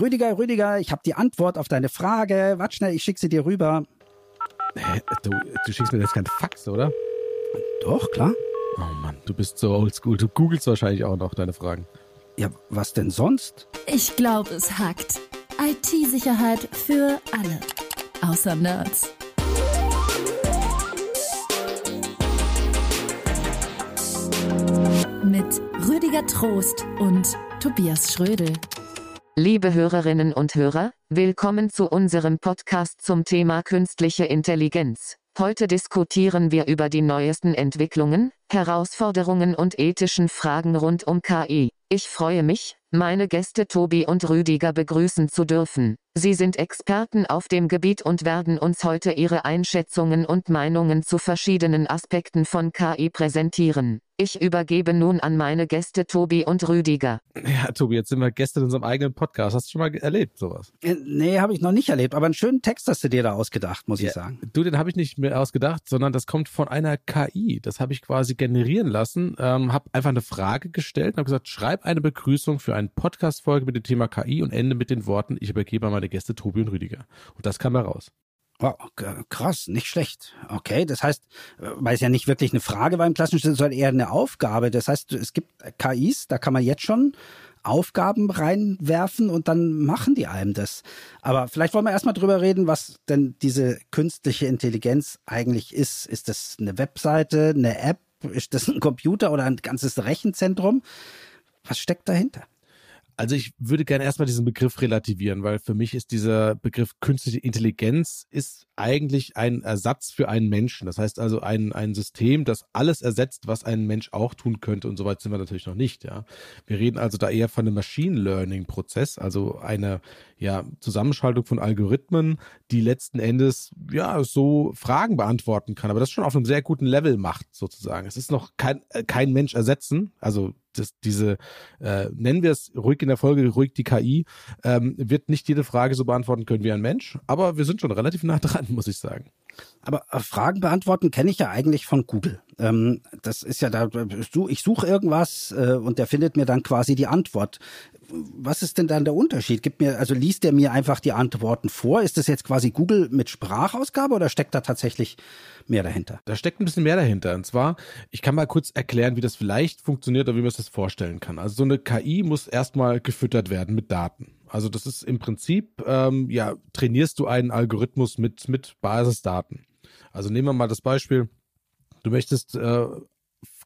Rüdiger, Rüdiger, ich habe die Antwort auf deine Frage. Warte schnell, ich schicke sie dir rüber. Hä, du, du schickst mir jetzt kein Fax, oder? Doch, klar. Oh Mann, du bist so oldschool. Du googelst wahrscheinlich auch noch deine Fragen. Ja, was denn sonst? Ich glaube, es hackt. IT-Sicherheit für alle. Außer Nerds. Mit Rüdiger Trost und Tobias Schrödel. Liebe Hörerinnen und Hörer, willkommen zu unserem Podcast zum Thema künstliche Intelligenz. Heute diskutieren wir über die neuesten Entwicklungen, Herausforderungen und ethischen Fragen rund um KI. Ich freue mich, meine Gäste Tobi und Rüdiger begrüßen zu dürfen. Sie sind Experten auf dem Gebiet und werden uns heute ihre Einschätzungen und Meinungen zu verschiedenen Aspekten von KI präsentieren. Ich übergebe nun an meine Gäste Tobi und Rüdiger. Ja, Tobi, jetzt sind wir Gäste in unserem eigenen Podcast. Hast du schon mal erlebt, sowas? Äh, Nee, habe ich noch nicht erlebt, aber einen schönen Text hast du dir da ausgedacht, muss ich sagen. Du, den habe ich nicht mehr ausgedacht, sondern das kommt von einer KI. Das habe ich quasi generieren lassen, ähm, habe einfach eine Frage gestellt und habe gesagt, schreib eine Begrüßung für eine Podcast-Folge mit dem Thema KI und ende mit den Worten, ich übergebe an meine Gäste Tobi und Rüdiger. Und das kam heraus. K- krass, nicht schlecht. Okay, das heißt, weil es ja nicht wirklich eine Frage war im klassischen sondern eher eine Aufgabe. Das heißt, es gibt KIs, da kann man jetzt schon Aufgaben reinwerfen und dann machen die einem das. Aber vielleicht wollen wir erstmal drüber reden, was denn diese künstliche Intelligenz eigentlich ist. Ist das eine Webseite, eine App? Ist das ein Computer oder ein ganzes Rechenzentrum? Was steckt dahinter? Also ich würde gerne erstmal diesen Begriff relativieren, weil für mich ist dieser Begriff künstliche Intelligenz ist eigentlich ein Ersatz für einen Menschen. Das heißt also ein, ein System, das alles ersetzt, was ein Mensch auch tun könnte. Und soweit sind wir natürlich noch nicht, ja. Wir reden also da eher von einem Machine Learning Prozess, also eine, ja, Zusammenschaltung von Algorithmen, die letzten Endes, ja, so Fragen beantworten kann, aber das schon auf einem sehr guten Level macht, sozusagen. Es ist noch kein, äh, kein Mensch ersetzen, also das, diese, äh, nennen wir es ruhig in der Folge, ruhig die KI, ähm, wird nicht jede Frage so beantworten können wie ein Mensch, aber wir sind schon relativ nah dran, muss ich sagen. Aber äh, Fragen beantworten kenne ich ja eigentlich von Google. Ähm, das ist ja da, ich suche irgendwas äh, und der findet mir dann quasi die Antwort. Was ist denn dann der Unterschied? Gibt mir, also liest der mir einfach die Antworten vor? Ist das jetzt quasi Google mit Sprachausgabe oder steckt da tatsächlich mehr dahinter? Da steckt ein bisschen mehr dahinter. Und zwar, ich kann mal kurz erklären, wie das vielleicht funktioniert oder wie man sich das vorstellen kann. Also so eine KI muss erstmal gefüttert werden mit Daten. Also das ist im Prinzip, ähm, ja, trainierst du einen Algorithmus mit, mit Basisdaten. Also nehmen wir mal das Beispiel, du möchtest äh,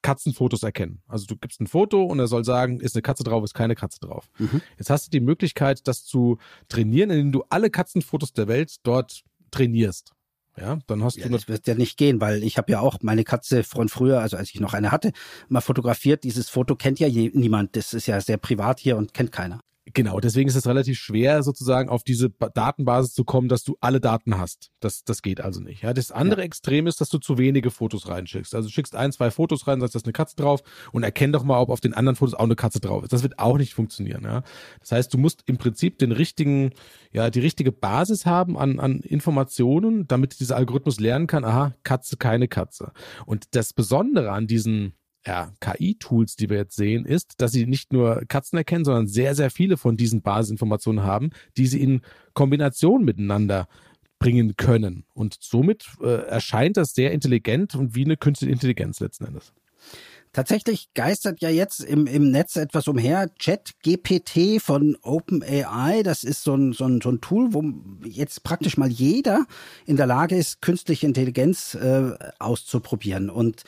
Katzenfotos erkennen. Also du gibst ein Foto und er soll sagen, ist eine Katze drauf, ist keine Katze drauf. Jetzt hast du die Möglichkeit, das zu trainieren, indem du alle Katzenfotos der Welt dort trainierst. Ja, dann hast Ja, du das wird ja nicht gehen, weil ich habe ja auch meine Katze von früher, also als ich noch eine hatte, mal fotografiert. Dieses Foto kennt ja niemand. Das ist ja sehr privat hier und kennt keiner. Genau, deswegen ist es relativ schwer, sozusagen auf diese ba Datenbasis zu kommen, dass du alle Daten hast. Das, das geht also nicht. Ja, das andere Extrem ist, dass du zu wenige Fotos reinschickst. Also du schickst ein, zwei Fotos rein, sagst, da ist eine Katze drauf und erkenn doch mal, ob auf den anderen Fotos auch eine Katze drauf ist. Das wird auch nicht funktionieren. Ja, das heißt, du musst im Prinzip den richtigen, ja, die richtige Basis haben an, an Informationen, damit dieser Algorithmus lernen kann, aha, Katze, keine Katze. Und das Besondere an diesen ja, KI-Tools, die wir jetzt sehen, ist, dass sie nicht nur Katzen erkennen, sondern sehr, sehr viele von diesen Basisinformationen haben, die sie in Kombination miteinander bringen können. Und somit äh, erscheint das sehr intelligent und wie eine künstliche Intelligenz letzten Endes. Tatsächlich geistert ja jetzt im, im Netz etwas umher. Chat GPT von OpenAI, das ist so ein, so, ein, so ein Tool, wo jetzt praktisch mal jeder in der Lage ist, künstliche Intelligenz äh, auszuprobieren. Und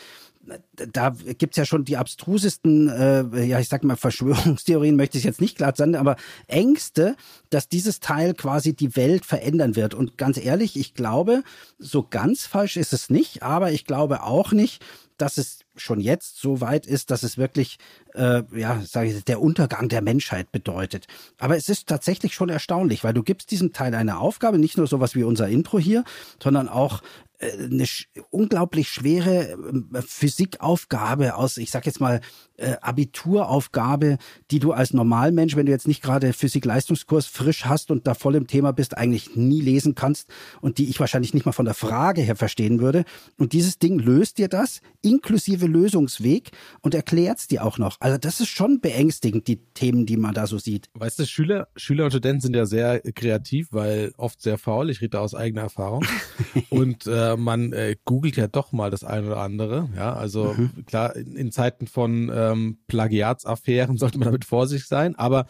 da gibt's ja schon die abstrusesten, äh, ja ich sag mal Verschwörungstheorien, möchte ich jetzt nicht glatt sagen, aber Ängste, dass dieses Teil quasi die Welt verändern wird. Und ganz ehrlich, ich glaube, so ganz falsch ist es nicht, aber ich glaube auch nicht, dass es schon jetzt so weit ist, dass es wirklich, äh, ja, sage ich, der Untergang der Menschheit bedeutet. Aber es ist tatsächlich schon erstaunlich, weil du gibst diesem Teil eine Aufgabe, nicht nur sowas wie unser Intro hier, sondern auch eine sch unglaublich schwere äh, Physikaufgabe aus, ich sag jetzt mal, äh, Abituraufgabe, die du als Normalmensch, wenn du jetzt nicht gerade Physik-Leistungskurs frisch hast und da voll im Thema bist, eigentlich nie lesen kannst und die ich wahrscheinlich nicht mal von der Frage her verstehen würde. Und dieses Ding löst dir das, inklusive Lösungsweg und erklärt es dir auch noch. Also das ist schon beängstigend, die Themen, die man da so sieht. Weißt du, Schüler, Schüler und Studenten sind ja sehr kreativ, weil oft sehr faul. Ich rede da aus eigener Erfahrung. und äh, man äh, googelt ja doch mal das eine oder andere. Ja, also mhm. klar, in, in, Zeiten von ähm, Plagiatsaffären sollte man damit vorsichtig sein, aber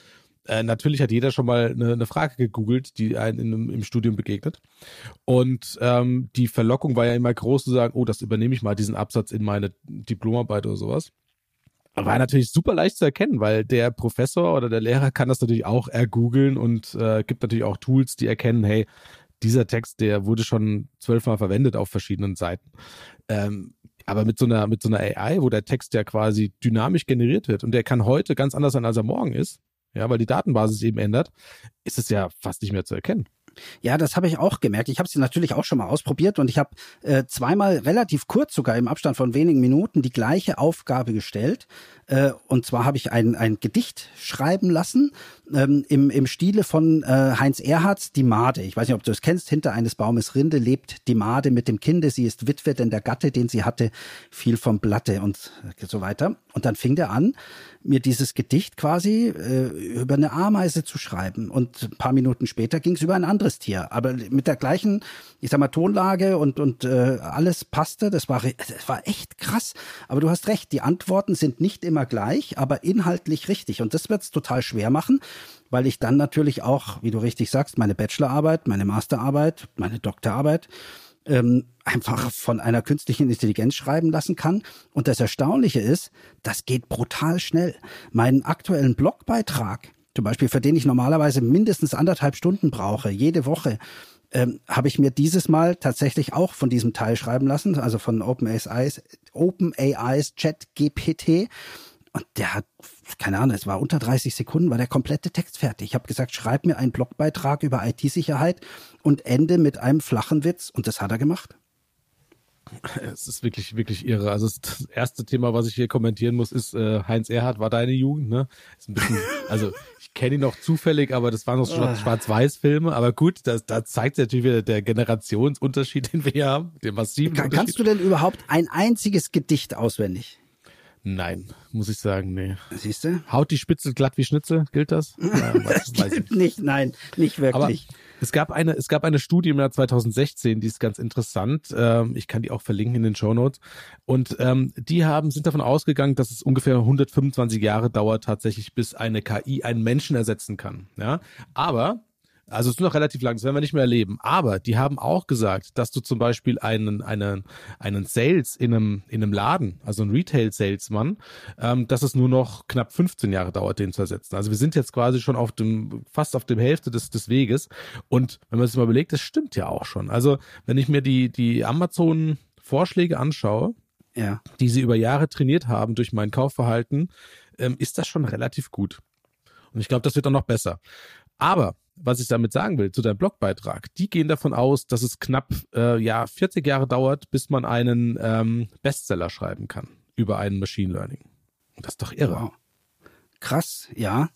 äh, natürlich hat jeder schon mal eine, eine Frage gegoogelt, die einem in, im Studium begegnet. Und ähm, die Verlockung war ja immer groß zu sagen, oh, das übernehme ich mal, diesen Absatz in meine Diplomarbeit oder sowas. War natürlich super leicht zu erkennen, weil der Professor oder der Lehrer kann das natürlich auch ergoogeln und äh, gibt natürlich auch Tools, die erkennen, hey, dieser Text, der wurde schon zwölfmal verwendet auf verschiedenen Seiten. Ähm, aber mit so einer, mit so einer AI, wo der Text ja quasi dynamisch generiert wird und der kann heute ganz anders sein, als er morgen ist, ja, weil die Datenbasis eben ändert, ist es ja fast nicht mehr zu erkennen. Ja, das habe ich auch gemerkt. Ich habe sie natürlich auch schon mal ausprobiert und ich habe äh, zweimal relativ kurz sogar im Abstand von wenigen Minuten die gleiche Aufgabe gestellt. Äh, und zwar habe ich ein, ein Gedicht schreiben lassen ähm, im, im Stile von äh, Heinz Erhards Die Made. Ich weiß nicht, ob du es kennst. Hinter eines Baumes Rinde lebt die Made mit dem Kinde. Sie ist Witwe, denn der Gatte, den sie hatte, fiel vom Blatte und so weiter. Und dann fing der an, mir dieses Gedicht quasi äh, über eine Ameise zu schreiben. Und ein paar Minuten später ging es über ein anderes Tier. Aber mit der gleichen, ich sag mal, Tonlage und, und äh, alles passte. Das war, das war echt krass. Aber du hast recht, die Antworten sind nicht immer gleich, aber inhaltlich richtig. Und das wird es total schwer machen, weil ich dann natürlich auch, wie du richtig sagst, meine Bachelorarbeit, meine Masterarbeit, meine Doktorarbeit ähm, einfach von einer künstlichen Intelligenz schreiben lassen kann. Und das Erstaunliche ist, das geht brutal schnell. Meinen aktuellen Blogbeitrag, zum Beispiel für den ich normalerweise mindestens anderthalb Stunden brauche, jede Woche, ähm, habe ich mir dieses Mal tatsächlich auch von diesem Teil schreiben lassen, also von OpenAI's, OpenAI's Chat GPT. Und der hat, keine Ahnung, es war unter 30 Sekunden, war der komplette Text fertig. Ich habe gesagt, schreib mir einen Blogbeitrag über IT-Sicherheit und ende mit einem flachen Witz. Und das hat er gemacht. Es ist wirklich, wirklich irre. Also das erste Thema, was ich hier kommentieren muss, ist äh, Heinz Erhardt war deine Jugend, ne? Ist ein bisschen, also ich kenne ihn noch zufällig, aber das waren noch ah. Schwarz-Weiß-Filme. Aber gut, das, da zeigt sich natürlich wieder der Generationsunterschied, den wir hier haben, den massiven Kann, Kannst du denn überhaupt ein einziges Gedicht auswendig? Nein, muss ich sagen, nee. Siehst du? Haut die Spitze glatt wie Schnitzel, gilt das? Ja, das gilt nicht, nein, nicht wirklich. Aber es gab eine, es gab eine Studie im Jahr 2016, die ist ganz interessant. Ähm, ich kann die auch verlinken in den Show Notes. Und ähm, die haben, sind davon ausgegangen, dass es ungefähr 125 Jahre dauert tatsächlich, bis eine KI einen Menschen ersetzen kann. Ja, aber also es ist noch relativ lang, das werden wir nicht mehr erleben. Aber die haben auch gesagt, dass du zum Beispiel einen, einen, einen Sales in einem, in einem Laden, also ein Retail-Salesman, ähm, dass es nur noch knapp 15 Jahre dauert, den zu ersetzen. Also wir sind jetzt quasi schon auf dem, fast auf dem Hälfte des, des Weges. Und wenn man sich mal überlegt, das stimmt ja auch schon. Also wenn ich mir die, die Amazon-Vorschläge anschaue, ja. die sie über Jahre trainiert haben durch mein Kaufverhalten, ähm, ist das schon relativ gut. Und ich glaube, das wird auch noch besser. Aber was ich damit sagen will, zu deinem Blogbeitrag, die gehen davon aus, dass es knapp äh, ja 40 Jahre dauert, bis man einen ähm, Bestseller schreiben kann über einen Machine Learning. Das ist doch irre. Wow. Krass, ja.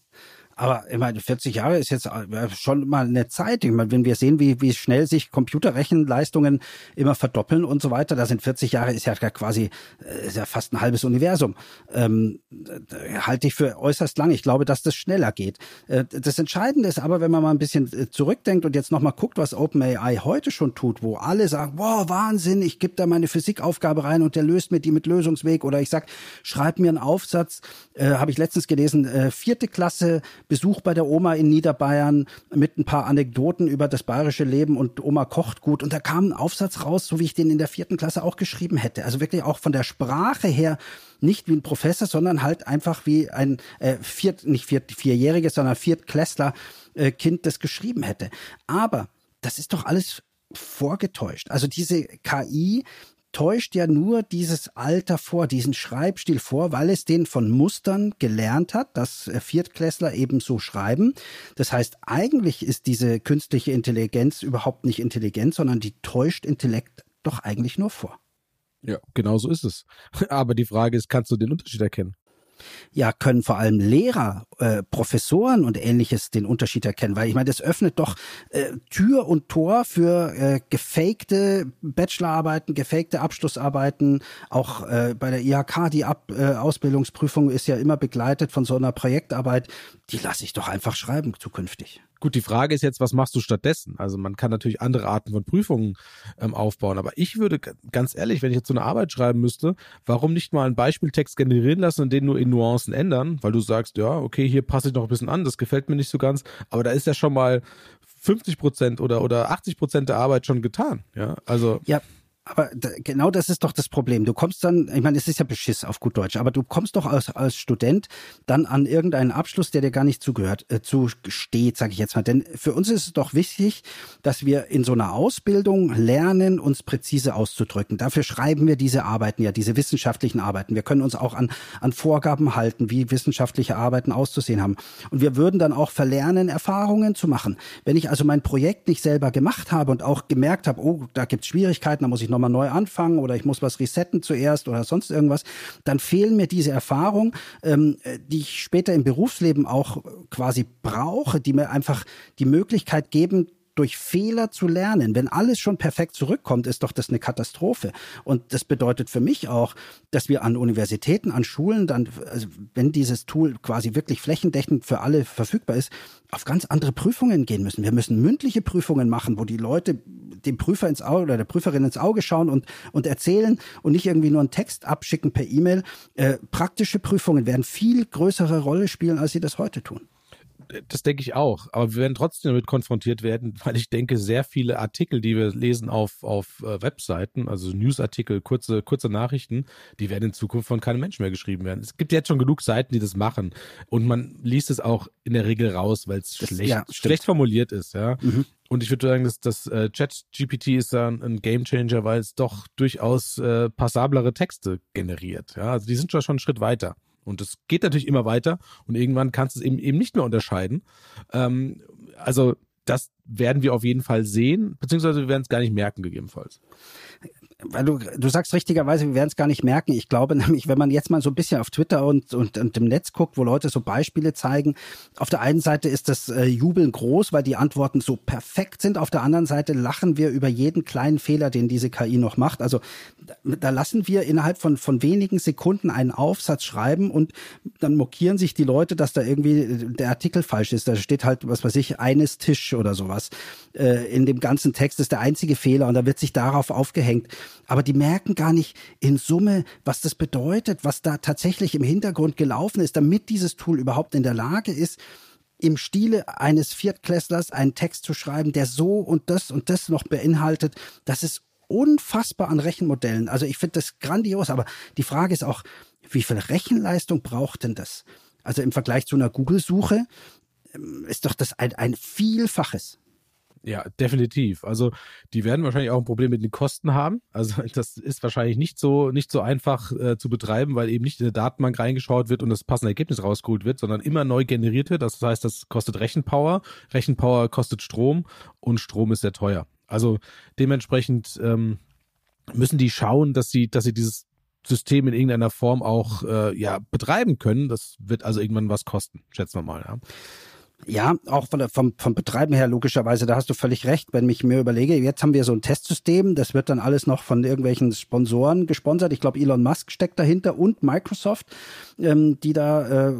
Aber ich meine, 40 Jahre ist jetzt äh, schon mal eine Zeit. Ich meine, wenn wir sehen, wie, wie schnell sich Computerrechenleistungen immer verdoppeln und so weiter, da sind 40 Jahre ist ja quasi äh, ist ja fast ein halbes Universum. Ähm, halte ich für äußerst lang. Ich glaube, dass das schneller geht. Äh, das Entscheidende ist aber, wenn man mal ein bisschen zurückdenkt und jetzt nochmal guckt, was OpenAI heute schon tut, wo alle sagen, wow, Wahnsinn, ich gebe da meine Physikaufgabe rein und der löst mir die mit Lösungsweg oder ich sag, schreib mir einen Aufsatz, äh, habe ich letztens gelesen, äh, vierte Klasse Besuch bei der Oma in Niederbayern mit ein paar Anekdoten über das bayerische Leben und Oma kocht gut. Und da kam ein Aufsatz raus, so wie ich den in der vierten Klasse auch geschrieben hätte. Also wirklich auch von der Sprache her nicht wie ein Professor, sondern halt einfach wie ein äh, viert, nicht viert, vierjähriges, sondern Viertklässler äh, Kind das geschrieben hätte. Aber das ist doch alles vorgetäuscht. Also diese KI täuscht ja nur dieses Alter vor, diesen Schreibstil vor, weil es den von Mustern gelernt hat, dass Viertklässler eben so schreiben. Das heißt, eigentlich ist diese künstliche Intelligenz überhaupt nicht intelligent, sondern die täuscht Intellekt doch eigentlich nur vor. Ja, genau so ist es. Aber die Frage ist, kannst du den Unterschied erkennen? Ja, können vor allem Lehrer, äh, Professoren und ähnliches den Unterschied erkennen, weil ich meine, das öffnet doch äh, Tür und Tor für äh, gefakte Bachelorarbeiten, gefakte Abschlussarbeiten. Auch äh, bei der IHK, die Ab äh, Ausbildungsprüfung ist ja immer begleitet von so einer Projektarbeit. Die lasse ich doch einfach schreiben zukünftig. Gut, die Frage ist jetzt, was machst du stattdessen? Also man kann natürlich andere Arten von Prüfungen ähm, aufbauen, aber ich würde ganz ehrlich, wenn ich jetzt so eine Arbeit schreiben müsste, warum nicht mal einen Beispieltext generieren lassen und den nur in Nuancen ändern, weil du sagst, ja, okay, hier passe ich noch ein bisschen an, das gefällt mir nicht so ganz, aber da ist ja schon mal 50 Prozent oder, oder 80 Prozent der Arbeit schon getan. Ja, also. Ja, aber genau das ist doch das Problem. Du kommst dann, ich meine, es ist ja Beschiss auf gut Deutsch, aber du kommst doch als, als Student dann an irgendeinen Abschluss, der dir gar nicht zugehört, äh, zusteht, sage ich jetzt mal. Denn für uns ist es doch wichtig, dass wir in so einer Ausbildung lernen, uns präzise auszudrücken. Dafür schreiben wir diese Arbeiten ja, diese wissenschaftlichen Arbeiten. Wir können uns auch an, an Vorgaben halten, wie wissenschaftliche Arbeiten auszusehen haben. Und wir würden dann auch verlernen, Erfahrungen zu machen. Wenn ich also mein Projekt nicht selber gemacht habe und auch gemerkt habe, oh, da gibt's Schwierigkeiten, da muss ich noch nochmal neu anfangen oder ich muss was resetten zuerst oder sonst irgendwas, dann fehlen mir diese Erfahrungen, ähm, die ich später im Berufsleben auch quasi brauche, die mir einfach die Möglichkeit geben, durch Fehler zu lernen. Wenn alles schon perfekt zurückkommt, ist doch das eine Katastrophe. Und das bedeutet für mich auch, dass wir an Universitäten, an Schulen dann, also wenn dieses Tool quasi wirklich flächendeckend für alle verfügbar ist, auf ganz andere Prüfungen gehen müssen. Wir müssen mündliche Prüfungen machen, wo die Leute dem Prüfer ins Auge oder der Prüferin ins Auge schauen und, und erzählen und nicht irgendwie nur einen Text abschicken per E-Mail. Äh, praktische Prüfungen werden viel größere Rolle spielen, als sie das heute tun das denke ich auch. Aber wir werden trotzdem damit konfrontiert werden, weil ich denke, sehr viele Artikel, die wir lesen auf, auf äh, Webseiten, also Newsartikel, kurze, kurze Nachrichten, die werden in Zukunft von keinem Menschen mehr geschrieben werden. Es gibt jetzt schon genug Seiten, die das machen. Und man liest es auch in der Regel raus, weil es schlecht, ja, schlecht formuliert ist, ja. Mhm. Und ich würde sagen, dass das äh, Chat-GPT ist da ein, ein Gamechanger, weil es doch durchaus äh, passablere Texte generiert. Ja, also die sind schon einen Schritt weiter. Und es geht natürlich immer weiter und irgendwann kannst du es eben, eben nicht mehr unterscheiden. Ähm, also das werden wir auf jeden Fall sehen, beziehungsweise wir werden es gar nicht merken, gegebenenfalls weil du, du sagst richtigerweise, wir werden es gar nicht merken. Ich glaube nämlich, wenn man jetzt mal so ein bisschen auf Twitter und, und, und im Netz guckt, wo Leute so Beispiele zeigen, auf der einen Seite ist das äh, Jubeln groß, weil die Antworten so perfekt sind. Auf der anderen Seite lachen wir über jeden kleinen Fehler, den diese KI noch macht. Also da lassen wir innerhalb von, von wenigen Sekunden einen Aufsatz schreiben und dann mokieren sich die Leute, dass da irgendwie der Artikel falsch ist. Da steht halt, was weiß ich, eines Tisch oder sowas. Äh, in dem ganzen Text ist der einzige Fehler und da wird sich darauf aufgehängt. Aber die merken gar nicht in Summe, was das bedeutet, was da tatsächlich im Hintergrund gelaufen ist, damit dieses Tool überhaupt in der Lage ist, im Stile eines Viertklässlers einen Text zu schreiben, der so und das und das noch beinhaltet. Das ist unfassbar an Rechenmodellen. Also ich finde das grandios, aber die Frage ist auch, wie viel Rechenleistung braucht denn das? Also im Vergleich zu einer Google-Suche ähm, ist doch das ein, ein Vielfaches. Ja, definitiv. Also die werden wahrscheinlich auch ein Problem mit den Kosten haben. Also das ist wahrscheinlich nicht so nicht so einfach äh, zu betreiben, weil eben nicht in eine Datenbank reingeschaut wird und das passende Ergebnis rausgeholt wird, sondern immer neu generiert wird. Das heißt, das kostet Rechenpower, Rechenpower kostet Strom und Strom ist sehr teuer. Also dementsprechend ähm, müssen die schauen, dass sie dass sie dieses System in irgendeiner Form auch äh, ja betreiben können. Das wird also irgendwann was kosten, schätzen wir mal. Ja. Ja, auch von vom, vom Betreiben her logischerweise, da hast du völlig recht. Wenn ich mir überlege, jetzt haben wir so ein Testsystem, das wird dann alles noch von irgendwelchen Sponsoren gesponsert. Ich glaube, Elon Musk steckt dahinter und Microsoft, ähm, die da äh,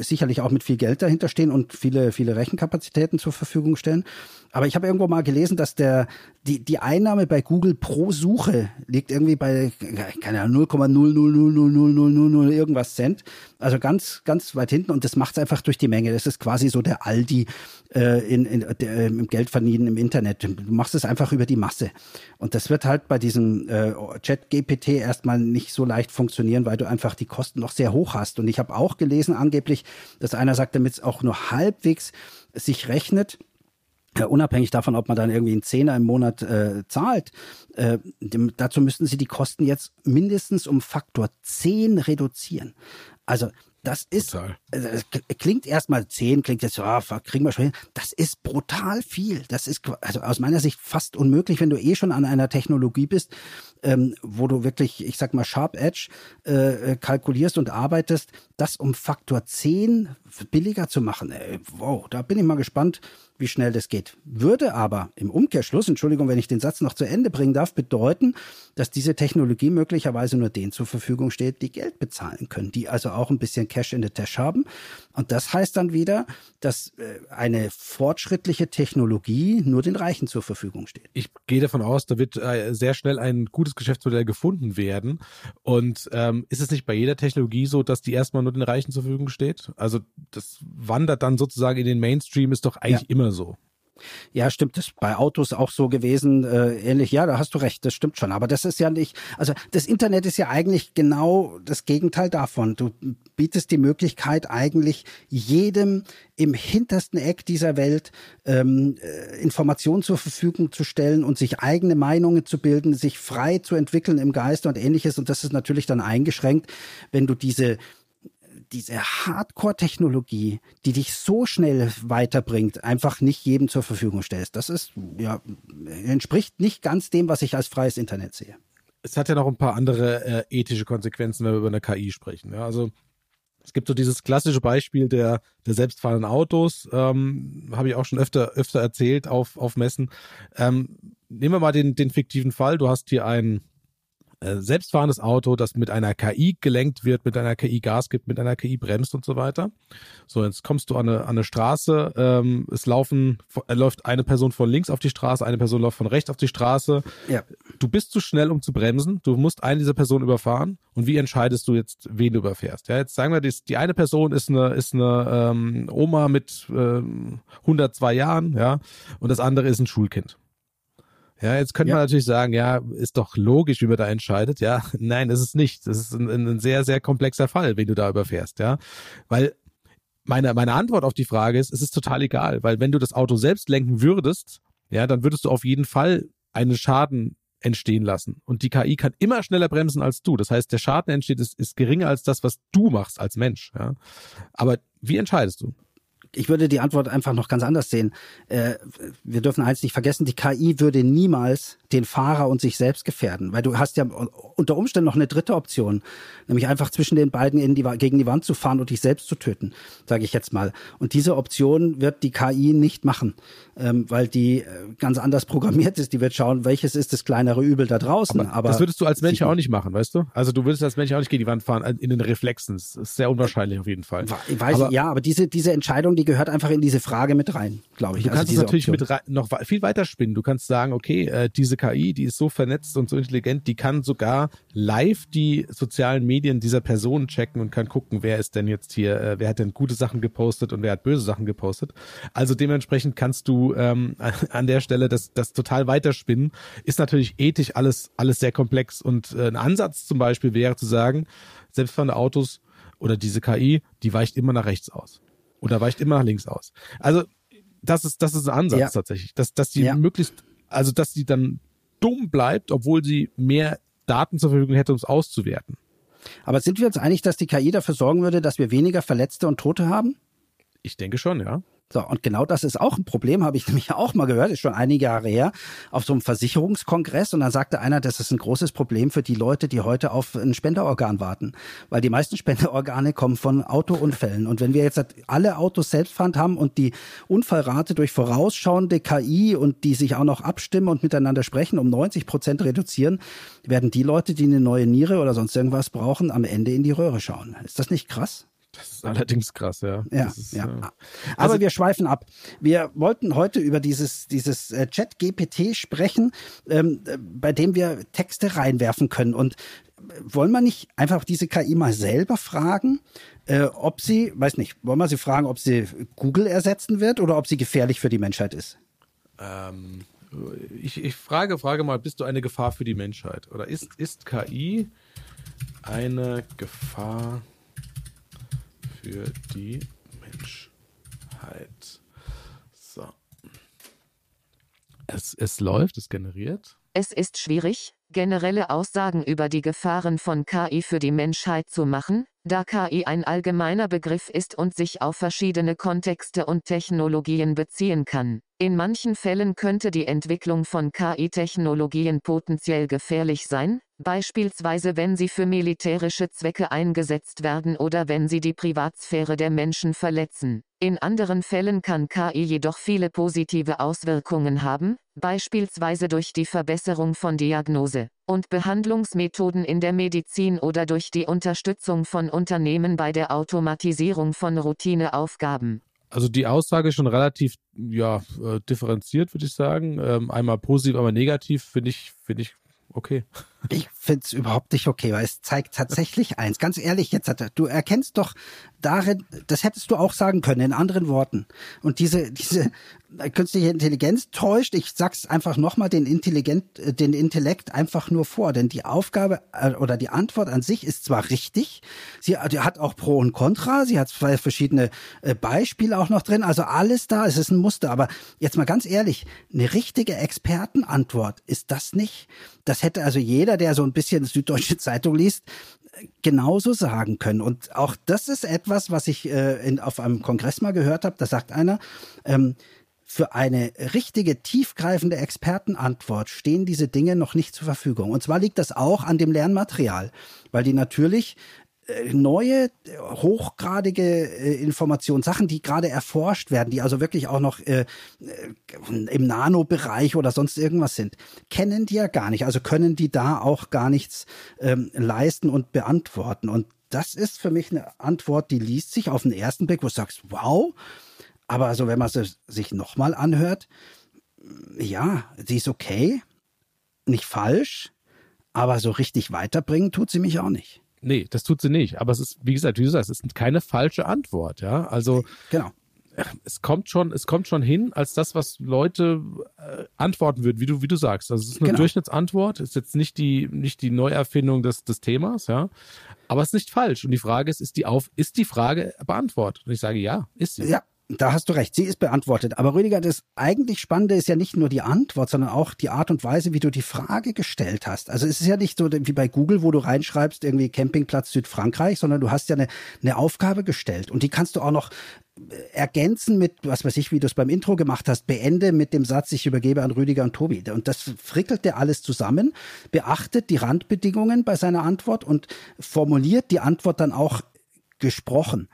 sicherlich auch mit viel Geld dahinter stehen und viele, viele Rechenkapazitäten zur Verfügung stellen. Aber ich habe irgendwo mal gelesen, dass der die die Einnahme bei Google pro Suche liegt irgendwie bei keine Ahnung 0,0000000 irgendwas Cent, also ganz ganz weit hinten und das macht es einfach durch die Menge. Das ist quasi so der Aldi äh, in, in der, im Geldverdienen im Internet. Du machst es einfach über die Masse und das wird halt bei diesem äh, Chat GPT erstmal nicht so leicht funktionieren, weil du einfach die Kosten noch sehr hoch hast. Und ich habe auch gelesen angeblich, dass einer sagt, damit es auch nur halbwegs sich rechnet ja, unabhängig davon, ob man dann irgendwie einen Zehner im Monat äh, zahlt, äh, dem, dazu müssten sie die Kosten jetzt mindestens um Faktor 10 reduzieren. Also Das ist, Total. Äh, klingt erstmal zehn, klingt jetzt so, ah, kriegen wir schon hin. Das ist brutal viel. Das ist also aus meiner Sicht fast unmöglich, wenn du eh schon an einer Technologie bist, ähm, wo du wirklich, ich sag mal, Sharp Edge äh, äh kalkulierst und arbeitest, das um Faktor zehn billiger zu machen. Ey, wow, da bin ich mal gespannt, wie schnell das geht. Würde aber im Umkehrschluss, Entschuldigung, wenn ich den Satz noch zu Ende bringen darf, bedeuten, dass diese Technologie möglicherweise nur denen zur Verfügung steht, die Geld bezahlen können, die also auch ein bisschen Cash in the Tash haben. Und das heißt dann wieder, dass äh, eine fortschrittliche Technologie nur den Reichen zur Verfügung steht. Ich gehe davon aus, da wird äh, sehr schnell ein gutes Geschäftsmodell gefunden werden. Und ähm, ist es nicht bei jeder Technologie so, dass die erstmal nur den Reichen zur Verfügung steht? Also das wandert dann sozusagen in den Mainstream, ist doch eigentlich ja. immer so. Ja, stimmt. Das ist bei Autos auch so gewesen, äh, ähnlich. Ja, da hast du recht, das stimmt schon. Aber das ist ja nicht, also das Internet ist ja eigentlich genau das Gegenteil davon. Du bietest die Möglichkeit eigentlich jedem im hintersten Eck dieser Welt ähm, äh, Informationen zur Verfügung zu stellen und sich eigene Meinungen zu bilden, sich frei zu entwickeln im Geiste und ähnliches. Und das ist natürlich dann eingeschränkt, wenn du diese diese Hardcore-Technologie, die dich so schnell weiterbringt, einfach nicht jedem zur Verfügung stellst. Das ist, ja, entspricht nicht ganz dem, was ich als freies Internet sehe. Es hat ja noch ein paar andere äh, ethische Konsequenzen, wenn wir über eine KI sprechen. Ja, also es gibt so dieses klassische Beispiel der, der selbstfahrenden Autos, ähm, habe ich auch schon öfter, öfter erzählt auf, auf Messen. Ähm, nehmen wir mal den, den fiktiven Fall, du hast hier einen äh, selbstfahrendes Auto, das mit einer KI gelenkt wird, mit einer KI Gas gibt, mit einer KI bremst und so weiter. So, jetzt kommst du an eine, an eine Straße, ähm, es laufen, äh, läuft eine Person von links auf die Straße, eine Person läuft von rechts auf die Straße. Ja. Du bist zu schnell, um zu bremsen. Du musst eine dieser Personen überfahren. Und wie entscheidest du jetzt, wen du überfährst? Ja, jetzt sagen wir, die, die eine Person ist eine, ist eine ähm, Oma mit ähm, 102 Jahren, ja, und das andere ist ein Schulkind. Ja, jetzt könnte ja. man natürlich sagen, ja, ist doch logisch, wie man da entscheidet. Ja, nein, ist es nicht. Das ist ein, ein sehr, sehr komplexer Fall, wenn du da überfährst. Ja, weil meine, meine Antwort auf die Frage ist, es ist total egal, weil wenn du das Auto selbst lenken würdest, ja, dann würdest du auf jeden Fall einen Schaden entstehen lassen. Und die KI kann immer schneller bremsen als du. Das heißt, der Schaden entsteht, ist, ist geringer als das, was du machst als Mensch. Ja. Aber wie entscheidest du? Ich würde die Antwort einfach noch ganz anders sehen. Äh, wir dürfen eins nicht vergessen, die KI würde niemals den Fahrer und sich selbst gefährden, weil du hast ja unter Umständen noch eine dritte Option, nämlich einfach zwischen den beiden in die, gegen die Wand zu fahren und dich selbst zu töten, sage ich jetzt mal. Und diese Option wird die KI nicht machen, ähm, weil die äh, ganz anders programmiert ist. Die wird schauen, welches ist das kleinere Übel da draußen. Aber, Aber das würdest du als Mensch auch nicht machen, weißt du? Also du würdest als Mensch auch nicht gegen die Wand fahren in den Reflexen. Das ist sehr unwahrscheinlich auf jeden Fall. Weiß, aber, ja, aber diese diese Entscheidung, die gehört einfach in diese Frage mit rein, glaube ich. Du also kannst es natürlich Option. mit noch viel weiter spinnen. Du kannst sagen, okay, äh, diese KI, die ist so vernetzt und so intelligent, die kann sogar live die sozialen Medien dieser Person checken und kann gucken, wer ist denn jetzt hier, äh, wer hat denn gute Sachen gepostet und wer hat böse Sachen gepostet. Also dementsprechend kannst du ähm, an der Stelle das, das total weiterspinnen. Ist natürlich ethisch alles, alles sehr komplex und äh, ein Ansatz zum Beispiel wäre zu sagen, selbstfahrende Autos oder diese KI, die weicht immer nach rechts aus. Oder weicht immer nach links aus. Also das ist, das ist ein Ansatz ja. tatsächlich, dass, dass die ja. möglichst, also dass die dann dumm bleibt, obwohl sie mehr Daten zur Verfügung hätte, um es auszuwerten. Aber sind wir uns einig, dass die KI dafür sorgen würde, dass wir weniger Verletzte und Tote haben? Ich denke schon, ja. So, und genau das ist auch ein Problem, habe ich nämlich auch mal gehört, ist schon einige Jahre her, auf so einem Versicherungskongress. Und dann sagte einer, das ist ein großes Problem für die Leute, die heute auf ein Spenderorgan warten. Weil die meisten Spenderorgane kommen von Autounfällen. Und wenn wir jetzt alle Autos selbstfahrend haben und die Unfallrate durch vorausschauende KI und die sich auch noch abstimmen und miteinander sprechen, um 90 Prozent reduzieren, werden die Leute, die eine neue Niere oder sonst irgendwas brauchen, am Ende in die Röhre schauen. Ist das nicht krass? Das ist allerdings krass, ja. Ja, ist, ja. Äh, Aber also, wir schweifen ab. Wir wollten heute über dieses, dieses äh, Chat-GPT sprechen, ähm, äh, bei dem wir Texte reinwerfen können. Und äh, wollen wir nicht einfach diese KI mal selber fragen, äh, ob sie, weiß nicht, wollen wir sie fragen, ob sie Google ersetzen wird oder ob sie gefährlich für die Menschheit ist? Ähm, ich, ich frage, frage mal, bist du eine Gefahr für die Menschheit? Oder ist, ist KI eine Gefahr für die Menschheit. So. Es, es läuft, es generiert. Es ist schwierig, generelle Aussagen über die Gefahren von KI für die Menschheit zu machen, Da KI ein allgemeiner Begriff ist und sich auf verschiedene Kontexte und Technologien beziehen kann. In manchen Fällen könnte die Entwicklung von KI-Technologien potenziell gefährlich sein, beispielsweise wenn sie für militärische Zwecke eingesetzt werden oder wenn sie die Privatsphäre der Menschen verletzen. In anderen Fällen kann KI jedoch viele positive Auswirkungen haben, beispielsweise durch die Verbesserung von Diagnose und Behandlungsmethoden in der Medizin oder durch die Unterstützung von Unternehmen bei der Automatisierung von Routineaufgaben. Also die Aussage ist schon relativ ja, äh, differenziert, würde ich sagen. Ähm, einmal positiv, einmal negativ, finde ich, finde ich okay. Ich finde es überhaupt nicht okay, weil es zeigt tatsächlich eins. Ganz ehrlich, jetzt hat er, du erkennst doch darin, das hättest du auch sagen können in anderen Worten. Und diese, diese künstliche Intelligenz täuscht, ich sag's einfach nochmal, den Intelligent, äh, den Intellekt einfach nur vor. Denn die Aufgabe äh, oder die Antwort an sich ist zwar richtig, sie hat auch Pro und Contra, sie hat zwei verschiedene äh, Beispiele auch noch drin, also alles da, es ist ein Muster. Aber jetzt mal ganz ehrlich, eine richtige Expertenantwort ist das nicht. Das hätte also jeder, der so ein bisschen Süddeutsche Zeitung liest, genauso sagen können. Und auch das ist etwas, was ich äh, in, auf einem Kongress mal gehört habe. Da sagt einer, ähm, für eine richtige, tiefgreifende Expertenantwort stehen diese Dinge noch nicht zur Verfügung. Und zwar liegt das auch an dem Lernmaterial, weil die natürlich neue, hochgradige äh, Informationen, Sachen, die gerade erforscht werden, die also wirklich auch noch äh, im Nanobereich oder sonst irgendwas sind, kennen die ja gar nicht. Also können die da auch gar nichts ähm, leisten und beantworten. Und das ist für mich eine Antwort, die liest sich auf den ersten Blick, wo du sagst, wow. Aber also wenn man es sich nochmal anhört, ja, sie ist okay, nicht falsch, aber so richtig weiterbringen tut sie mich auch nicht. Nee, das tut sie nicht. Aber es ist, wie gesagt, wie du sagst, es ist keine falsche Antwort, ja. Also genau. Es kommt schon, es kommt schon hin als das, was Leute äh, antworten würden, wie du, wie du sagst. Also es ist eine genau. Durchschnittsantwort, ist jetzt nicht die, nicht die Neuerfindung des, des Themas, ja. Aber es ist nicht falsch. Und die Frage ist, ist die auf, ist die Frage beantwortet? Und ich sage ja, ist sie. Ja, da hast du recht, sie ist beantwortet. Aber Rüdiger, das eigentlich Spannende ist ja nicht nur die Antwort, sondern auch die Art und Weise, wie du die Frage gestellt hast. Also es ist ja nicht so wie bei Google, wo du reinschreibst, irgendwie Campingplatz Südfrankreich, sondern du hast ja eine, eine Aufgabe gestellt. Und die kannst du auch noch äh, ergänzen mit, was weiß ich, wie du es beim Intro gemacht hast, beende mit dem Satz, ich übergebe an Rüdiger und Tobi. Und das frickelt der alles zusammen, beachtet die Randbedingungen bei seiner Antwort und formuliert die Antwort dann auch gesprochen.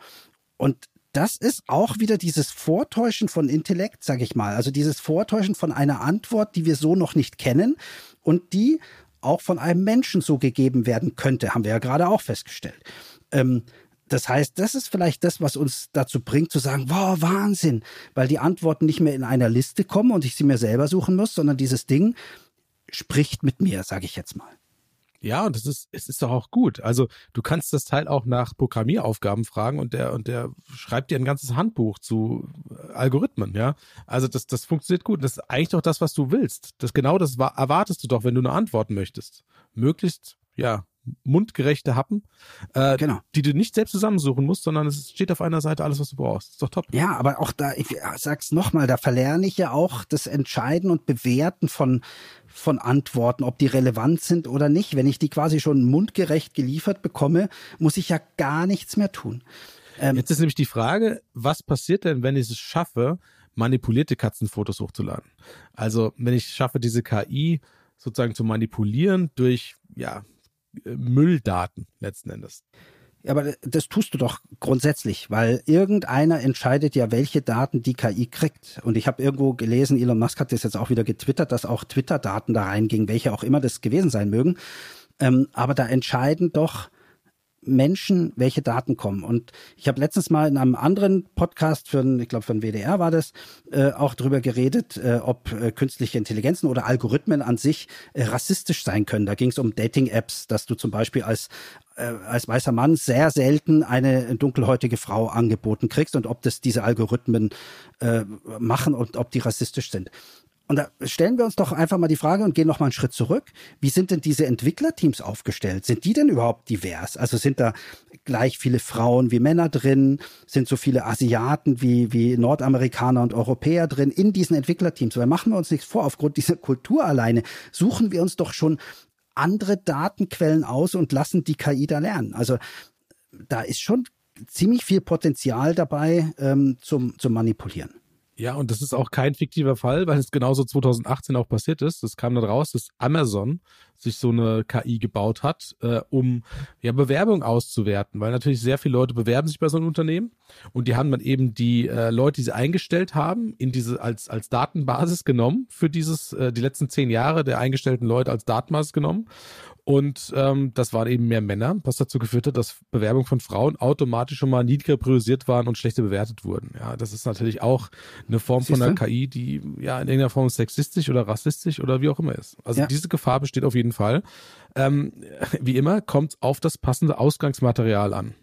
Und das ist auch wieder dieses Vortäuschen von Intellekt, sag ich mal. Also dieses Vortäuschen von einer Antwort, die wir so noch nicht kennen und die auch von einem Menschen so gegeben werden könnte, haben wir ja gerade auch festgestellt. Ähm, das heißt, das ist vielleicht das, was uns dazu bringt zu sagen, wow, Wahnsinn, weil die Antworten nicht mehr in einer Liste kommen und ich sie mir selber suchen muss, sondern dieses Ding spricht mit mir, sage ich jetzt mal. Ja, und das ist, es ist doch auch gut. Also du kannst das Teil auch nach Programmieraufgaben fragen und der, und der schreibt dir ein ganzes Handbuch zu äh, Algorithmen, ja. Also das, das funktioniert gut. Das ist eigentlich doch das, was du willst. Das genau das erwartest du doch, wenn du eine Antwort möchtest. Möglichst, ja, mundgerechte Happen, äh, genau. die du nicht selbst zusammensuchen musst, sondern es steht auf einer Seite alles, was du brauchst. ist doch top. Ja, aber auch da, ich sag's nochmal, da verlerne ich ja auch das Entscheiden und Bewerten von, von Antworten, ob die relevant sind oder nicht. Wenn ich die quasi schon mundgerecht geliefert bekomme, muss ich ja gar nichts mehr tun. Ähm, Jetzt ist nämlich die Frage, was passiert denn, wenn ich es schaffe, manipulierte Katzenfotos hochzuladen? Also, wenn ich schaffe, diese KI sozusagen zu manipulieren durch, ja, Mülldaten letzten Endes. Ja, aber das tust du doch grundsätzlich, weil irgendeiner entscheidet ja, welche Daten die KI kriegt. Und ich habe irgendwo gelesen, Elon Musk hat das jetzt auch wieder getwittert, dass auch Twitter-Daten da reingingen, welche auch immer das gewesen sein mögen. Ähm, aber da entscheiden doch Menschen, welche Daten kommen. Und ich habe letztens mal in einem anderen Podcast für, ich glaube, für den WDR war das, äh, auch drüber geredet, äh, ob äh, künstliche Intelligenzen oder Algorithmen an sich äh, rassistisch sein können. Da ging es um Dating-Apps, dass du zum Beispiel als äh, als weißer Mann sehr selten eine dunkelhäutige Frau angeboten kriegst und ob das diese Algorithmen äh, machen und ob die rassistisch sind. Und da stellen wir uns doch einfach mal die Frage und gehen noch mal einen Schritt zurück. Wie sind denn diese Entwicklerteams aufgestellt? Sind die denn überhaupt divers? Also sind da gleich viele Frauen wie Männer drin? Sind so viele Asiaten wie, wie Nordamerikaner und Europäer drin in diesen Entwicklerteams? Weil machen wir uns nichts vor, aufgrund dieser Kultur alleine suchen wir uns doch schon andere Datenquellen aus und lassen die KI da lernen. Also da ist schon ziemlich viel Potenzial dabei ähm, zum, zum Manipulieren. Ja, und das ist auch kein fiktiver Fall, weil es genauso 2018 auch passiert ist. Das kam dann raus, dass Amazon sich so eine KI gebaut hat, äh, um ja Bewerbung auszuwerten, weil natürlich sehr viele Leute bewerben sich bei so einem Unternehmen und die haben dann eben die äh, Leute, die sie eingestellt haben, in diese als als Datenbasis genommen für dieses äh, die letzten zehn Jahre der eingestellten Leute als Datenbasis genommen und ähm, das waren eben mehr Männer, was dazu geführt hat, dass Bewerbungen von Frauen automatisch schon mal niedriger priorisiert waren und schlechter bewertet wurden. Ja, das ist natürlich auch eine Form von einer KI, die ja in irgendeiner Form sexistisch oder rassistisch oder wie auch immer ist. Also ja. diese Gefahr besteht auf jeden Fall. Ähm, wie immer kommt auf das passende Ausgangsmaterial an.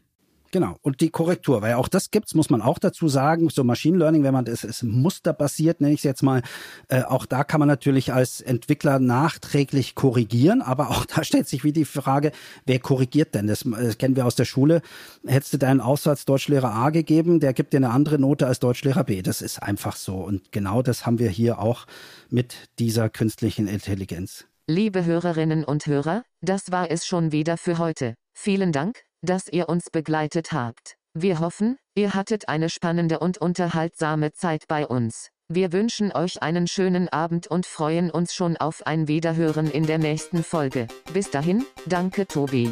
Genau. Und die Korrektur, weil auch das gibt's, muss man auch dazu sagen. So Machine Learning, wenn man das ist musterbasiert, nenne ich es jetzt mal, äh, auch da kann man natürlich als Entwickler nachträglich korrigieren, aber auch da stellt sich wie die Frage, wer korrigiert denn? Das, das kennen wir aus der Schule. Hättest du deinen Aussatz Deutschlehrer A gegeben, der gibt dir eine andere Note als Deutschlehrer B. Das ist einfach so. Und genau das haben wir hier auch mit dieser künstlichen Intelligenz. Liebe Hörerinnen und Hörer, das war es schon wieder für heute. Vielen Dank dass ihr uns begleitet habt. Wir hoffen, ihr hattet eine spannende und unterhaltsame Zeit bei uns. Wir wünschen euch einen schönen Abend und freuen uns schon auf ein Wiederhören in der nächsten Folge. Bis dahin, danke Tobi.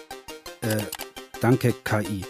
Äh, danke KI.